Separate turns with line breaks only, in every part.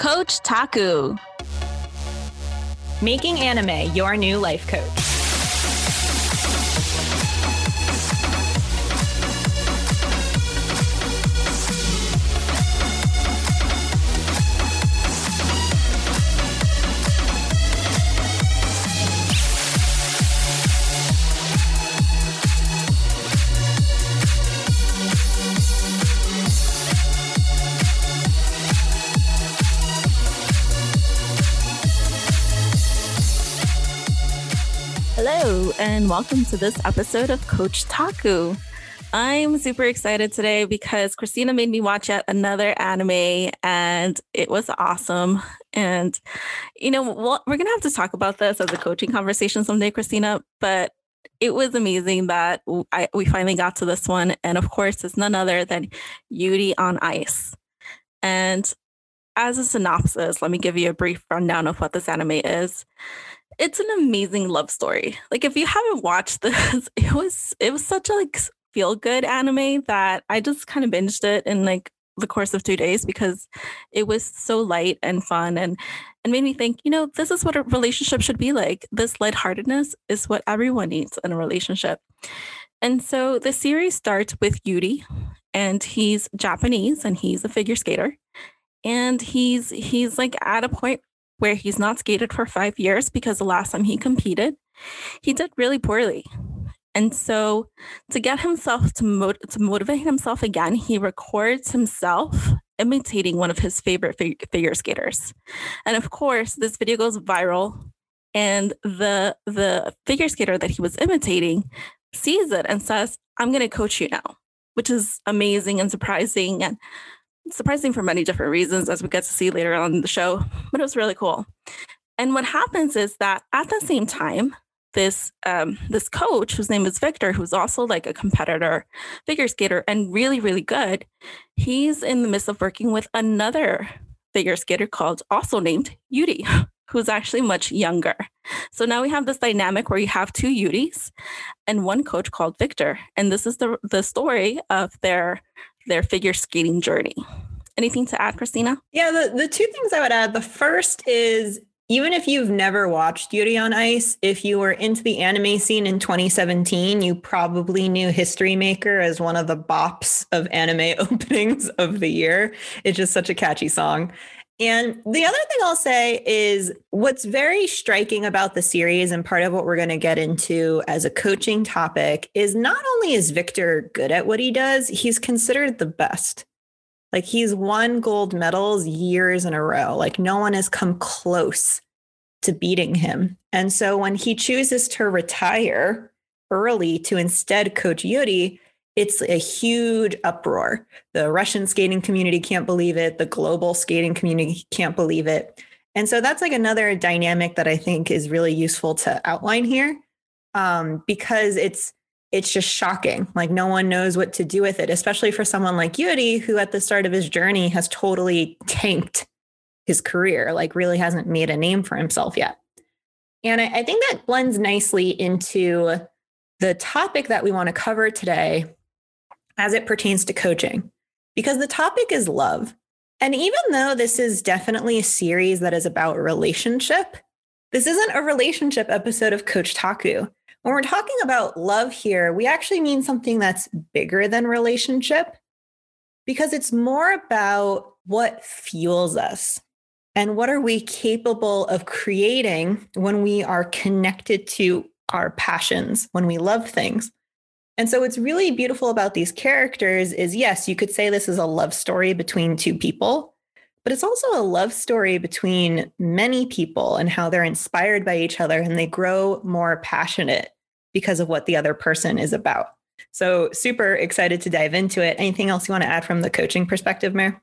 Coach Taku.
Making anime your new life coach.
And welcome to this episode of Coach Taku. I'm super excited today because Christina made me watch yet another anime and it was awesome. And, you know, well, we're going to have to talk about this as a coaching conversation someday, Christina, but it was amazing that I, we finally got to this one. And of course, it's none other than Yuri on Ice. And as a synopsis, let me give you a brief rundown of what this anime is it's an amazing love story. Like if you haven't watched this, it was it was such a like feel good anime that I just kind of binged it in like the course of two days because it was so light and fun and and made me think, you know, this is what a relationship should be like. This lightheartedness is what everyone needs in a relationship. And so the series starts with Yuri, and he's Japanese and he's a figure skater. And he's he's like at a point where he's not skated for five years because the last time he competed, he did really poorly. And so, to get himself to, mot- to motivate himself again, he records himself imitating one of his favorite fig- figure skaters. And of course, this video goes viral, and the the figure skater that he was imitating sees it and says, "I'm going to coach you now," which is amazing and surprising. And surprising for many different reasons, as we get to see later on the show, but it was really cool. And what happens is that at the same time, this um, this coach whose name is Victor, who's also like a competitor figure skater and really really good, he's in the midst of working with another figure skater called also named Yuri, who's actually much younger. So now we have this dynamic where you have two Yuris and one coach called Victor, and this is the the story of their their figure skating journey. Anything to add, Christina?
Yeah, the, the two things I would add the first is even if you've never watched Yuri on Ice, if you were into the anime scene in 2017, you probably knew History Maker as one of the bops of anime openings of the year. It's just such a catchy song. And the other thing I'll say is what's very striking about the series, and part of what we're going to get into as a coaching topic, is not only is Victor good at what he does, he's considered the best. Like he's won gold medals years in a row. Like no one has come close to beating him. And so when he chooses to retire early to instead coach Yuri, it's a huge uproar. The Russian skating community can't believe it. The global skating community can't believe it. And so that's like another dynamic that I think is really useful to outline here um, because it's it's just shocking. Like no one knows what to do with it, especially for someone like Yuri, who at the start of his journey has totally tanked his career, like really hasn't made a name for himself yet. And I, I think that blends nicely into the topic that we want to cover today as it pertains to coaching, because the topic is love. And even though this is definitely a series that is about relationship, this isn't a relationship episode of Coach Taku. When we're talking about love here, we actually mean something that's bigger than relationship because it's more about what fuels us and what are we capable of creating when we are connected to our passions, when we love things. And so what's really beautiful about these characters is yes, you could say this is a love story between two people, but it's also a love story between many people and how they're inspired by each other and they grow more passionate because of what the other person is about. So, super excited to dive into it. Anything else you want to add from the coaching perspective, Mare?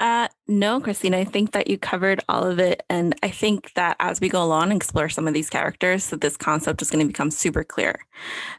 Uh, no, Christina, I think that you covered all of it. And I think that as we go along and explore some of these characters, that this concept is going to become super clear.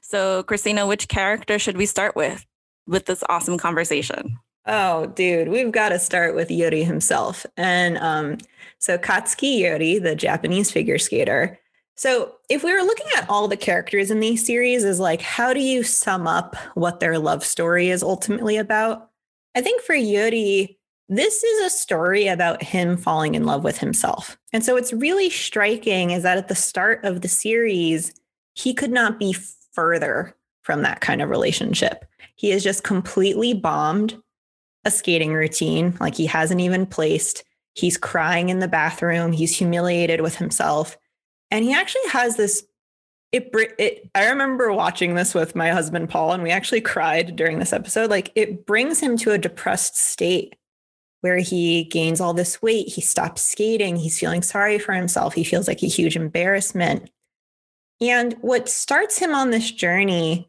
So, Christina, which character should we start with with this awesome conversation?
Oh, dude, we've got to start with Yuri himself. And um, so Katsuki Yuri, the Japanese figure skater. So if we were looking at all the characters in these series, is like, how do you sum up what their love story is ultimately about? I think for Yuri, this is a story about him falling in love with himself. And so what's really striking is that at the start of the series, he could not be further from that kind of relationship. He has just completely bombed a skating routine, like he hasn't even placed. He's crying in the bathroom, he's humiliated with himself. And he actually has this it, it I remember watching this with my husband Paul and we actually cried during this episode like it brings him to a depressed state where he gains all this weight, he stops skating, he's feeling sorry for himself, he feels like a huge embarrassment. And what starts him on this journey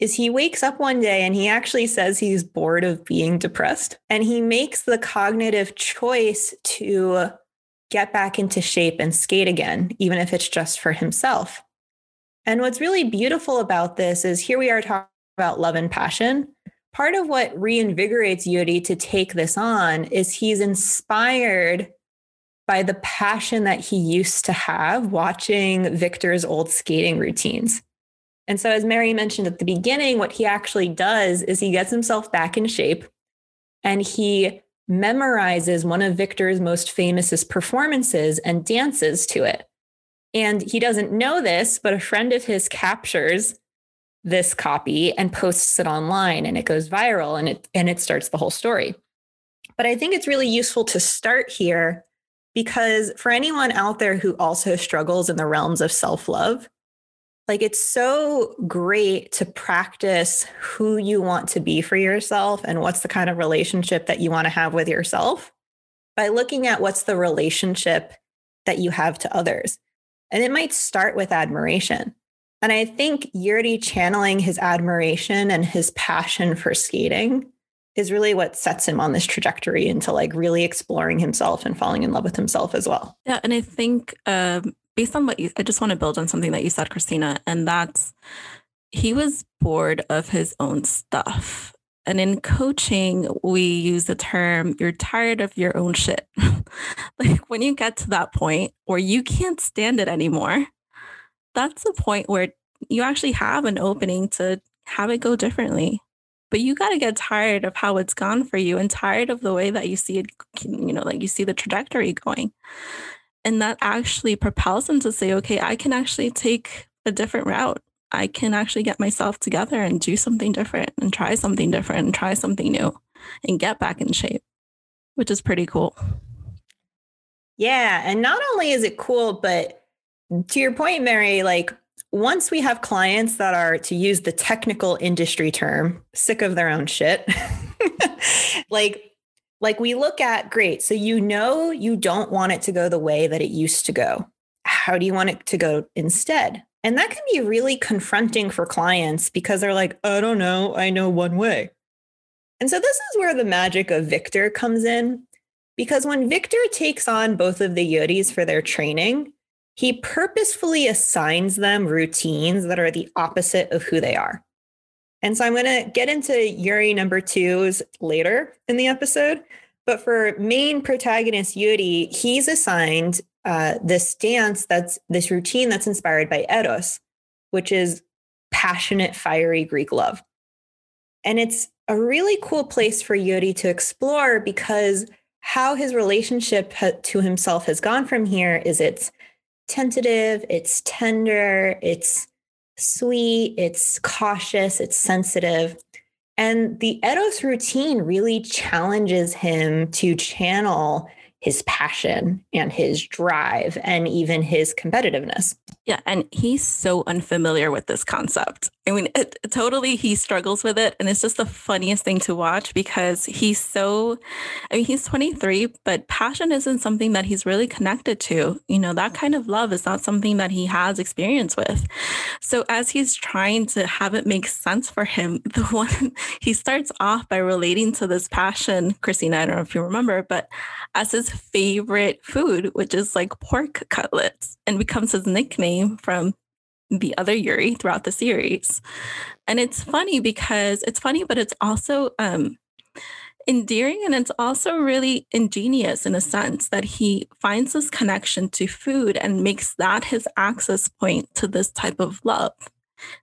is he wakes up one day and he actually says he's bored of being depressed and he makes the cognitive choice to get back into shape and skate again even if it's just for himself and what's really beautiful about this is here we are talking about love and passion. Part of what reinvigorates Yuri to take this on is he's inspired by the passion that he used to have watching Victor's old skating routines. And so, as Mary mentioned at the beginning, what he actually does is he gets himself back in shape and he memorizes one of Victor's most famous performances and dances to it. And he doesn't know this, but a friend of his captures this copy and posts it online and it goes viral and it and it starts the whole story. But I think it's really useful to start here because for anyone out there who also struggles in the realms of self-love, like it's so great to practice who you want to be for yourself and what's the kind of relationship that you want to have with yourself by looking at what's the relationship that you have to others. And it might start with admiration. And I think Yuri channeling his admiration and his passion for skating is really what sets him on this trajectory into like really exploring himself and falling in love with himself as well.
Yeah. And I think um, based on what you, I just want to build on something that you said, Christina, and that's he was bored of his own stuff. And in coaching, we use the term, you're tired of your own shit. like when you get to that point where you can't stand it anymore, that's the point where you actually have an opening to have it go differently. But you got to get tired of how it's gone for you and tired of the way that you see it, you know, like you see the trajectory going. And that actually propels them to say, okay, I can actually take a different route. I can actually get myself together and do something different and try something different and try something new and get back in shape, which is pretty cool.
Yeah. And not only is it cool, but to your point, Mary, like once we have clients that are, to use the technical industry term, sick of their own shit, like, like we look at great. So you know you don't want it to go the way that it used to go. How do you want it to go instead? And that can be really confronting for clients because they're like, I don't know, I know one way. And so this is where the magic of Victor comes in. Because when Victor takes on both of the Yuris for their training, he purposefully assigns them routines that are the opposite of who they are. And so I'm going to get into Yuri number twos later in the episode. But for main protagonist Yuri, he's assigned uh, this dance that's this routine that's inspired by Eros, which is passionate, fiery Greek love. And it's a really cool place for Yuri to explore because how his relationship to himself has gone from here is it's tentative, it's tender, it's sweet, it's cautious, it's sensitive. And the Eros routine really challenges him to channel his passion and his drive and even his competitiveness.
Yeah, and he's so unfamiliar with this concept. I mean, it, totally he struggles with it and it's just the funniest thing to watch because he's so I mean, he's 23, but passion isn't something that he's really connected to. You know, that kind of love is not something that he has experience with. So as he's trying to have it make sense for him, the one he starts off by relating to this passion, Christina, I don't know if you remember, but as his favorite food, which is like pork cutlets, and becomes his nickname from the other Yuri throughout the series. And it's funny because it's funny, but it's also um, endearing and it's also really ingenious in a sense that he finds this connection to food and makes that his access point to this type of love.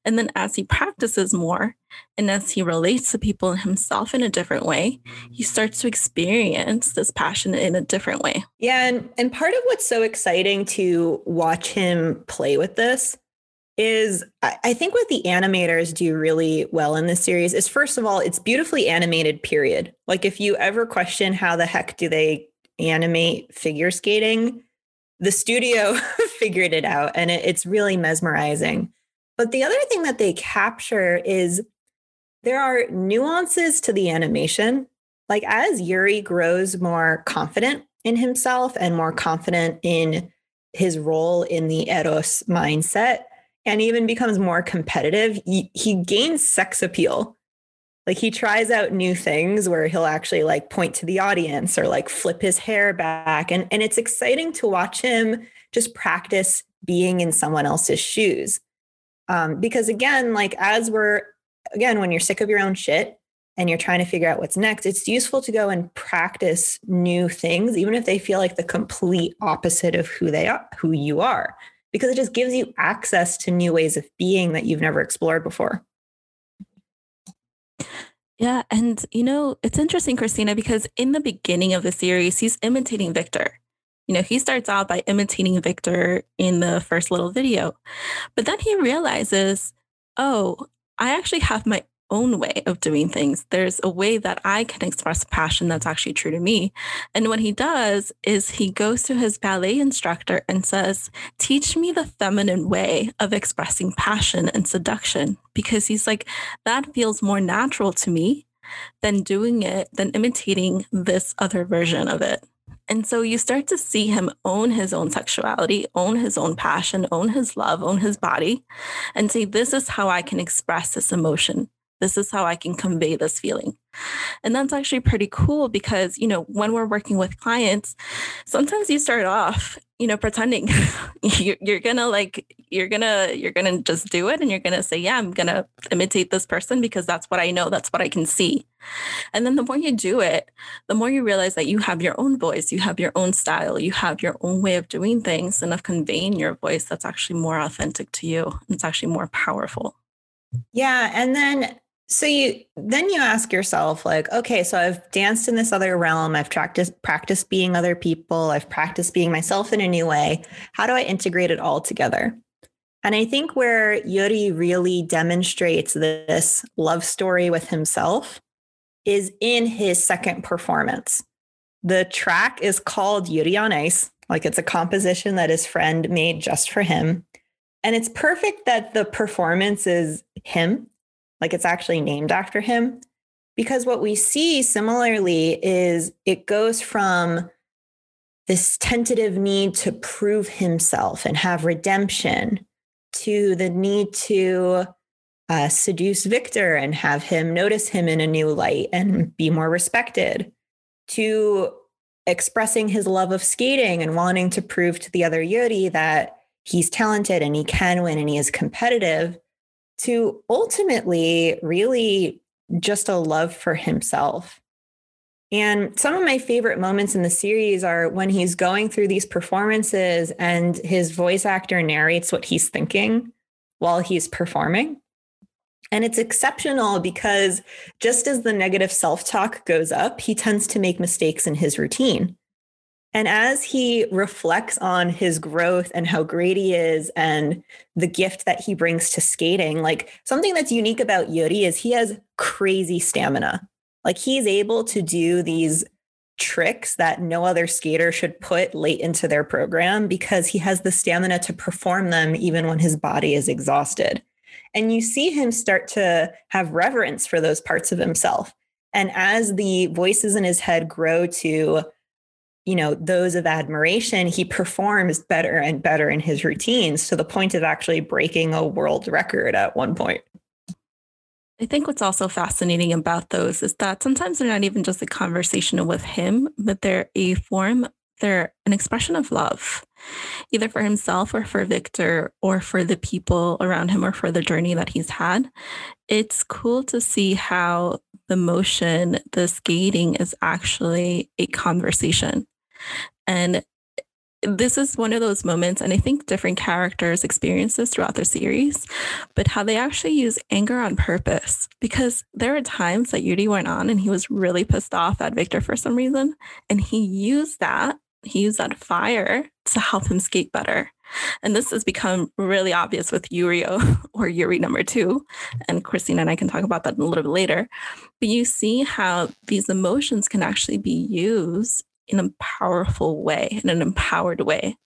And then as he practices more and as he relates to people and himself in a different way, he starts to experience this passion in a different way.
Yeah. And, and part of what's so exciting to watch him play with this is I, I think what the animators do really well in this series is first of all, it's beautifully animated, period. Like if you ever question how the heck do they animate figure skating, the studio figured it out and it, it's really mesmerizing. But the other thing that they capture is there are nuances to the animation. Like as Yuri grows more confident in himself and more confident in his role in the Eros mindset, and even becomes more competitive, he, he gains sex appeal. Like he tries out new things where he'll actually like point to the audience or like flip his hair back. And, and it's exciting to watch him just practice being in someone else's shoes. Um, because again, like as we're, again, when you're sick of your own shit and you're trying to figure out what's next, it's useful to go and practice new things, even if they feel like the complete opposite of who they are, who you are because it just gives you access to new ways of being that you've never explored before.
Yeah. And, you know, it's interesting, Christina, because in the beginning of the series, he's imitating Victor. You know, he starts out by imitating Victor in the first little video, but then he realizes, oh, I actually have my own way of doing things. There's a way that I can express passion that's actually true to me. And what he does is he goes to his ballet instructor and says, Teach me the feminine way of expressing passion and seduction. Because he's like, that feels more natural to me than doing it, than imitating this other version of it. And so you start to see him own his own sexuality, own his own passion, own his love, own his body, and say, This is how I can express this emotion. This is how I can convey this feeling. And that's actually pretty cool because, you know, when we're working with clients, sometimes you start off, you know, pretending you're gonna like, you're gonna, you're gonna just do it and you're gonna say, yeah, I'm gonna imitate this person because that's what I know, that's what I can see. And then the more you do it, the more you realize that you have your own voice, you have your own style, you have your own way of doing things and of conveying your voice that's actually more authentic to you. It's actually more powerful.
Yeah. And then so you then you ask yourself like okay so i've danced in this other realm i've practiced practiced being other people i've practiced being myself in a new way. How do i integrate it all together? And i think where yuri really demonstrates this love story with himself is in his second performance. The track is called yuri on ice like it's a composition that his friend made just for him. And it's perfect that the performance is him like it's actually named after him. Because what we see similarly is it goes from this tentative need to prove himself and have redemption to the need to uh, seduce Victor and have him notice him in a new light and be more respected, to expressing his love of skating and wanting to prove to the other Yuri that he's talented and he can win and he is competitive, to ultimately really just a love for himself. And some of my favorite moments in the series are when he's going through these performances and his voice actor narrates what he's thinking while he's performing. And it's exceptional because just as the negative self talk goes up, he tends to make mistakes in his routine. And as he reflects on his growth and how great he is and the gift that he brings to skating, like something that's unique about Yuri is he has crazy stamina. Like he's able to do these tricks that no other skater should put late into their program because he has the stamina to perform them even when his body is exhausted. And you see him start to have reverence for those parts of himself. And as the voices in his head grow to you know those of admiration he performs better and better in his routines to the point of actually breaking a world record at one point
I think what's also fascinating about those is that sometimes they're not even just a conversation with him, but they're a form, they're an expression of love, either for himself or for Victor or for the people around him or for the journey that he's had. It's cool to see how the motion, the skating is actually a conversation. And this is one of those moments, and I think different characters experience this throughout the series, but how they actually use anger on purpose. Because there are times that Yuri went on and he was really pissed off at Victor for some reason. And he used that, he used that fire to help him skate better. And this has become really obvious with Yurio or Yuri number two. And Christina and I can talk about that a little bit later. But you see how these emotions can actually be used in a powerful way, in an empowered way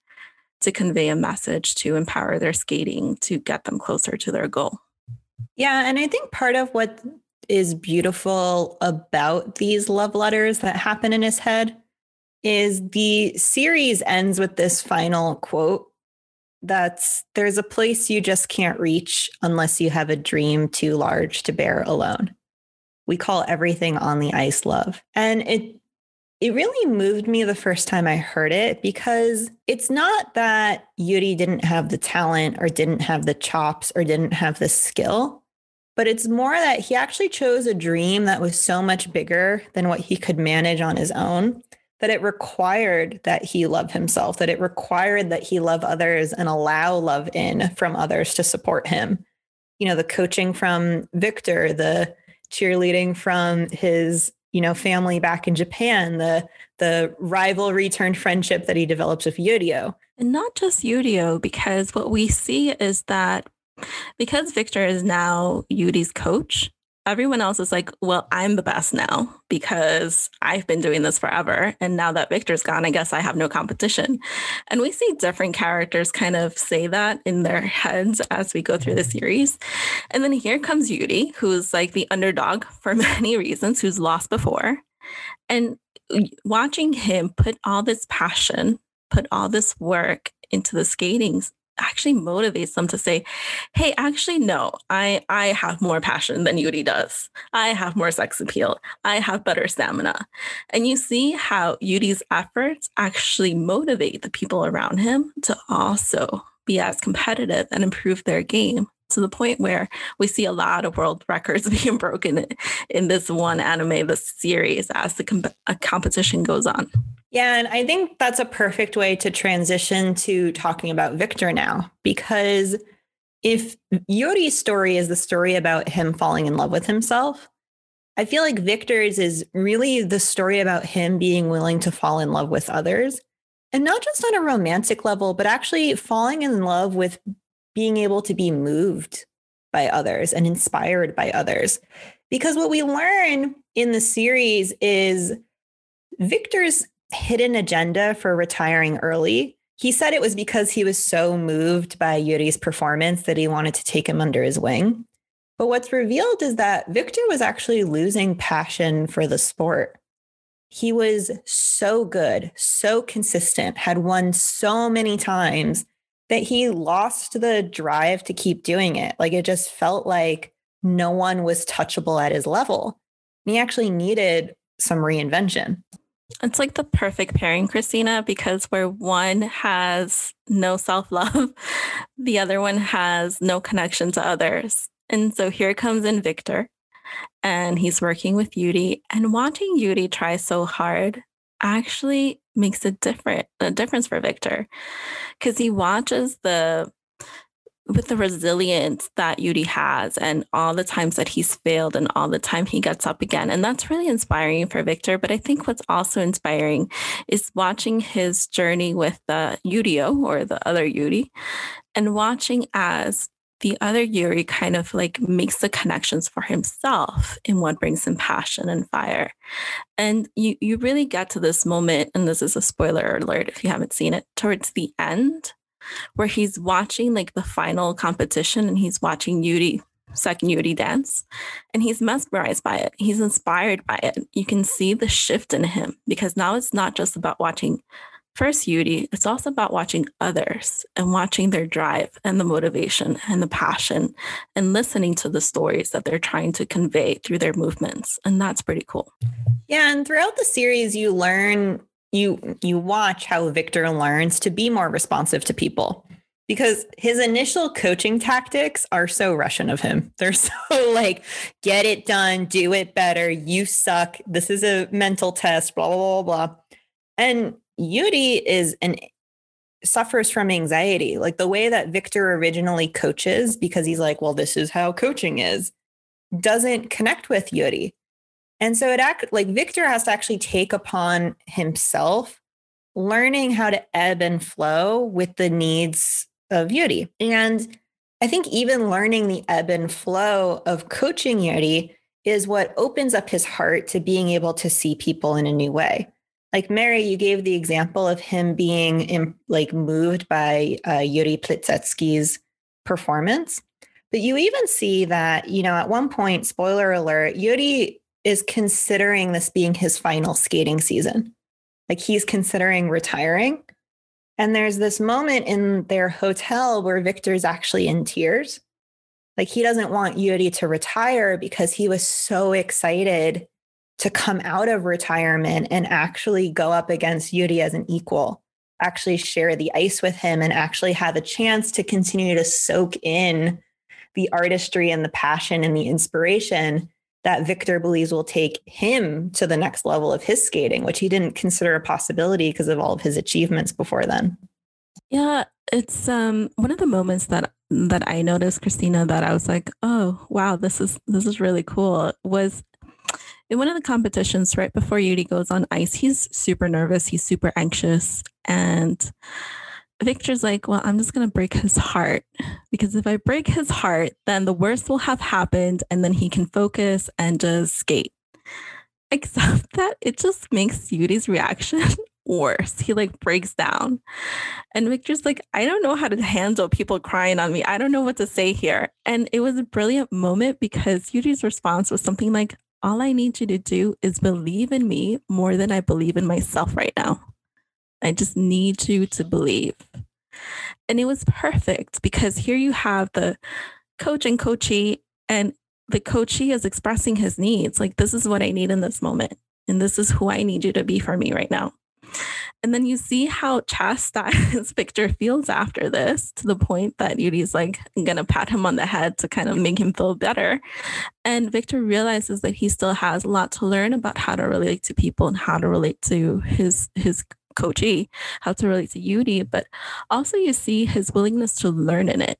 to convey a message, to empower their skating, to get them closer to their goal.
Yeah. And I think part of what is beautiful about these love letters that happen in his head is the series ends with this final quote that's there's a place you just can't reach unless you have a dream too large to bear alone. We call everything on the ice love. And it it really moved me the first time I heard it because it's not that Yuri didn't have the talent or didn't have the chops or didn't have the skill, but it's more that he actually chose a dream that was so much bigger than what he could manage on his own that it required that he love himself, that it required that he love others and allow love in from others to support him. You know, the coaching from Victor, the cheerleading from his, you know, family back in Japan, the the rivalry turned friendship that he develops with Yurio.
And not just Yurio, because what we see is that because Victor is now Yuri's coach, everyone else is like, well, I'm the best now because I've been doing this forever. And now that Victor's gone, I guess I have no competition. And we see different characters kind of say that in their heads as we go through the series. And then here comes Yuri, who's like the underdog for many reasons, who's lost before. And watching him put all this passion, put all this work into the skating actually motivates them to say, hey, actually, no, I, I have more passion than Yuri does. I have more sex appeal. I have better stamina. And you see how Yuri's efforts actually motivate the people around him to also be as competitive and improve their game to the point where we see a lot of world records being broken in this one anime, this series, as the comp- uh, competition goes on.
Yeah, and I think that's a perfect way to transition to talking about Victor now, because if Yuri's story is the story about him falling in love with himself, I feel like Victor's is really the story about him being willing to fall in love with others. And not just on a romantic level, but actually falling in love with being able to be moved by others and inspired by others. Because what we learn in the series is Victor's hidden agenda for retiring early. He said it was because he was so moved by Yuri's performance that he wanted to take him under his wing. But what's revealed is that Victor was actually losing passion for the sport. He was so good, so consistent, had won so many times that he lost the drive to keep doing it. Like it just felt like no one was touchable at his level. And he actually needed some reinvention.
It's like the perfect pairing, Christina, because where one has no self love, the other one has no connection to others. And so here comes in Victor, and he's working with Yuri, and watching Yuri try so hard actually makes a different a difference for Victor because he watches the with the resilience that Yuri has and all the times that he's failed and all the time he gets up again. And that's really inspiring for Victor. But I think what's also inspiring is watching his journey with the Yurio or the other Yuri and watching as the other Yuri kind of like makes the connections for himself in what brings him passion and fire. And you you really get to this moment, and this is a spoiler alert if you haven't seen it, towards the end where he's watching like the final competition and he's watching Yuri, second Yuri dance, and he's mesmerized by it. He's inspired by it. You can see the shift in him because now it's not just about watching first Yuri, it's also about watching others and watching their drive and the motivation and the passion and listening to the stories that they're trying to convey through their movements. And that's pretty cool.
Yeah. And throughout the series, you learn you you watch how Victor learns to be more responsive to people because his initial coaching tactics are so Russian of him. They're so like, get it done, do it better, you suck. This is a mental test, blah, blah, blah, blah. And Yuri is an suffers from anxiety. Like the way that Victor originally coaches, because he's like, well, this is how coaching is, doesn't connect with Yuri. And so it act like Victor has to actually take upon himself learning how to ebb and flow with the needs of Yuri. And I think even learning the ebb and flow of coaching Yuri is what opens up his heart to being able to see people in a new way. Like Mary, you gave the example of him being like moved by uh, Yuri Plisetsky's performance. But you even see that, you know, at one point, spoiler alert, Yuri is considering this being his final skating season. Like he's considering retiring. And there's this moment in their hotel where Victor's actually in tears. Like he doesn't want Yuri to retire because he was so excited to come out of retirement and actually go up against Yuri as an equal, actually share the ice with him and actually have a chance to continue to soak in the artistry and the passion and the inspiration that Victor believes will take him to the next level of his skating, which he didn't consider a possibility because of all of his achievements before then.
Yeah, it's um one of the moments that that I noticed, Christina, that I was like, oh wow, this is this is really cool. Was in one of the competitions right before Yuri goes on ice, he's super nervous, he's super anxious, and Victor's like, well, I'm just going to break his heart because if I break his heart, then the worst will have happened and then he can focus and just skate. Except that it just makes Yuri's reaction worse. He like breaks down. And Victor's like, I don't know how to handle people crying on me. I don't know what to say here. And it was a brilliant moment because Yuri's response was something like, all I need you to do is believe in me more than I believe in myself right now. I just need you to believe. And it was perfect because here you have the coach and coachee, and the coachee is expressing his needs. Like, this is what I need in this moment. And this is who I need you to be for me right now. And then you see how chastised Victor feels after this to the point that Yuri's like gonna pat him on the head to kind of make him feel better. And Victor realizes that he still has a lot to learn about how to relate to people and how to relate to his his coachee, how to relate to Yuri, but also you see his willingness to learn in it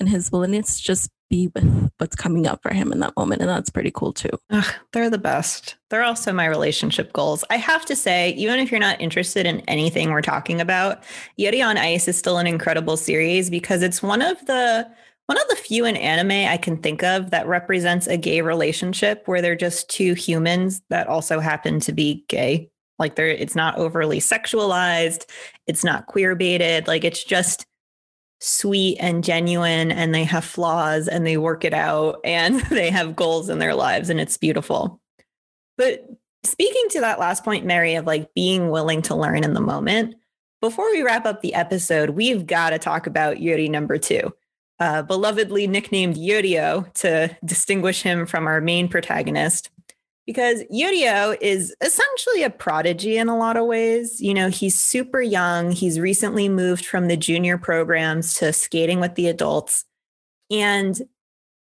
and his willingness to just be with what's coming up for him in that moment. And that's pretty cool too.
Ugh, they're the best. They're also my relationship goals. I have to say, even if you're not interested in anything we're talking about, Yuri on Ice is still an incredible series because it's one of the one of the few in anime I can think of that represents a gay relationship where they're just two humans that also happen to be gay. Like they're it's not overly sexualized, it's not queer baited, like it's just sweet and genuine and they have flaws and they work it out and they have goals in their lives and it's beautiful. But speaking to that last point, Mary, of like being willing to learn in the moment, before we wrap up the episode, we've got to talk about Yuri number two, uh, belovedly nicknamed Yurio to distinguish him from our main protagonist because Yurio is essentially a prodigy in a lot of ways. You know, he's super young. He's recently moved from the junior programs to skating with the adults. And,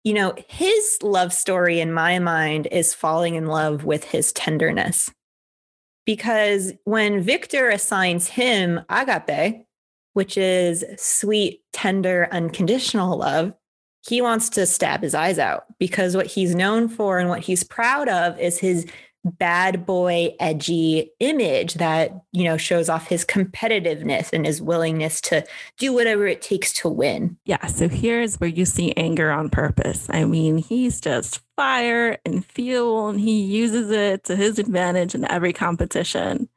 you know, his love story in my mind is falling in love with his tenderness. Because when Victor assigns him agape, which is sweet, tender, unconditional love, he wants to stab his eyes out because what he's known for and what he's proud of is his bad boy edgy image that you know shows off his competitiveness and his willingness to do whatever it takes to win.
Yeah so here's where you see anger on purpose. I mean he's just fire and fuel and he uses it to his advantage in every competition.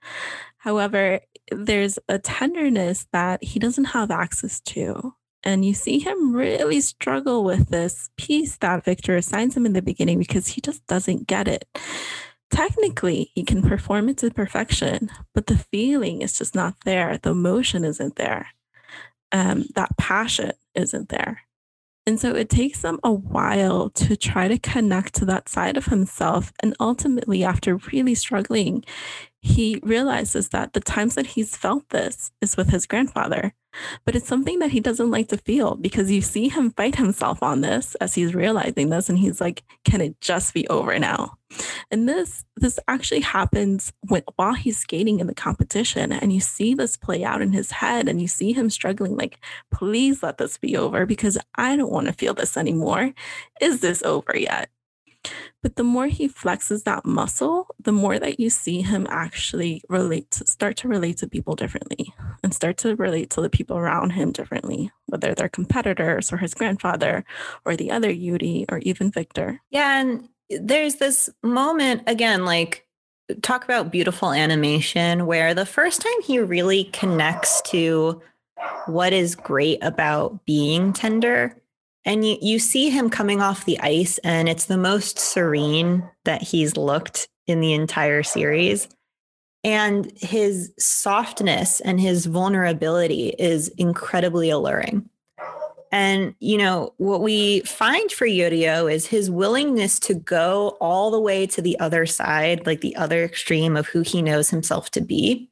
However there's a tenderness that he doesn't have access to and you see him really struggle with this piece that Victor assigns him in the beginning because he just doesn't get it. Technically, he can perform it to perfection, but the feeling is just not there. The emotion isn't there. Um, that passion isn't there. And so it takes him a while to try to connect to that side of himself. And ultimately, after really struggling, he realizes that the times that he's felt this is with his grandfather. But it's something that he doesn't like to feel because you see him fight himself on this as he's realizing this. And he's like, can it just be over now? And this this actually happens when while he's skating in the competition and you see this play out in his head and you see him struggling like please let this be over because I don't want to feel this anymore. Is this over yet? But the more he flexes that muscle, the more that you see him actually relate to start to relate to people differently and start to relate to the people around him differently, whether they're competitors or his grandfather or the other Yuri or even Victor.
Yeah. And there's this moment again, like talk about beautiful animation where the first time he really connects to what is great about being tender and you, you see him coming off the ice, and it's the most serene that he's looked in the entire series. And his softness and his vulnerability is incredibly alluring. And, you know, what we find for Yurio is his willingness to go all the way to the other side, like the other extreme of who he knows himself to be,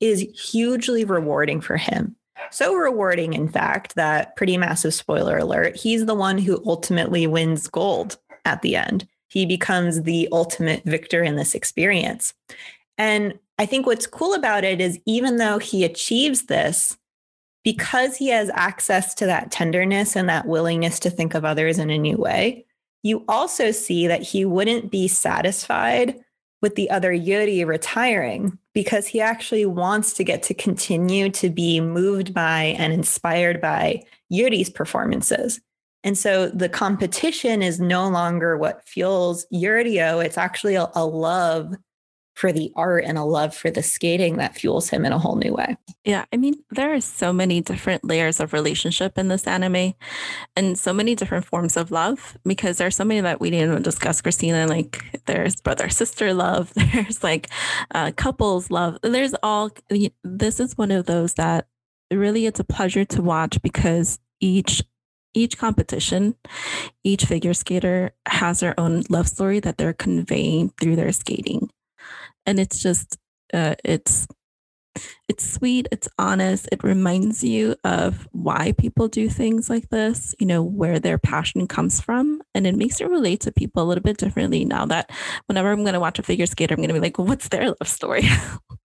is hugely rewarding for him. So rewarding, in fact, that pretty massive spoiler alert, he's the one who ultimately wins gold at the end. He becomes the ultimate victor in this experience. And I think what's cool about it is even though he achieves this, because he has access to that tenderness and that willingness to think of others in a new way, you also see that he wouldn't be satisfied with the other Yuri retiring because he actually wants to get to continue to be moved by and inspired by Yuri's performances. And so the competition is no longer what fuels Yurio. It's actually a, a love for the art and a love for the skating that fuels him in a whole new way.
Yeah, I mean, there are so many different layers of relationship in this anime and so many different forms of love because there's so many that we didn't discuss, Christina. Like there's brother sister love, there's like uh, couples love, there's all. This is one of those that really it's a pleasure to watch because each each competition, each figure skater has their own love story that they're conveying through their skating and it's just uh, it's it's sweet it's honest it reminds you of why people do things like this you know where their passion comes from and it makes you relate to people a little bit differently now that whenever i'm going to watch a figure skater i'm going to be like what's their love story?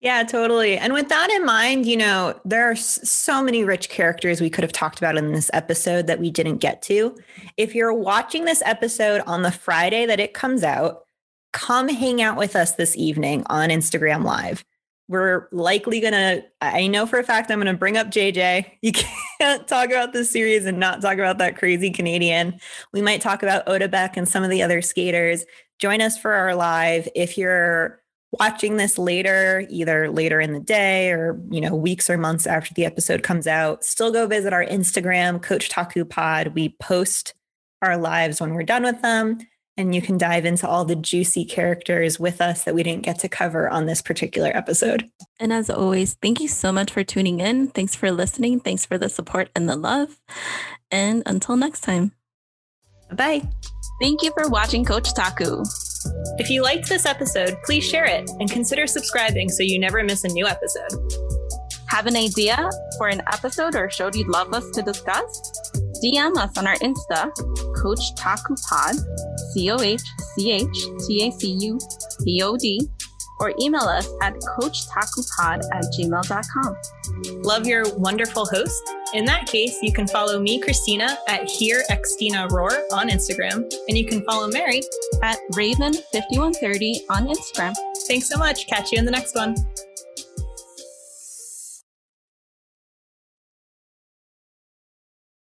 Yeah totally and with that in mind you know there are so many rich characters we could have talked about in this episode that we didn't get to. If you're watching this episode on the friday that it comes out come hang out with us this evening on Instagram Live. We're likely going to, I know for a fact I'm going to bring up JJ. You can't talk about this series and not talk about that crazy Canadian. We might talk about Otabek and some of the other skaters. Join us for our live. If you're watching this later, either later in the day or, you know, weeks or months after the episode comes out, still go visit our Instagram, Coach Taku Pod. We post our lives when we're done with them and you can dive into all the juicy characters with us that we didn't get to cover on this particular episode.
And as always, thank you so much for tuning in. Thanks for listening. Thanks for the support and the love. And until next time.
Bye.
Thank you for watching Coach Taku.
If you liked this episode, please share it and consider subscribing so you never miss a new episode.
Have an idea for an episode or show you'd love us to discuss? DM us on our Insta, Coach Taku Pod, C O H C H T A C U P O D, or email us at coachtakupod at gmail.com.
Love your wonderful host? In that case, you can follow me, Christina, at Here Xtina Roar on Instagram, and you can follow Mary
at Raven5130 on Instagram.
Thanks so much. Catch you in the next one.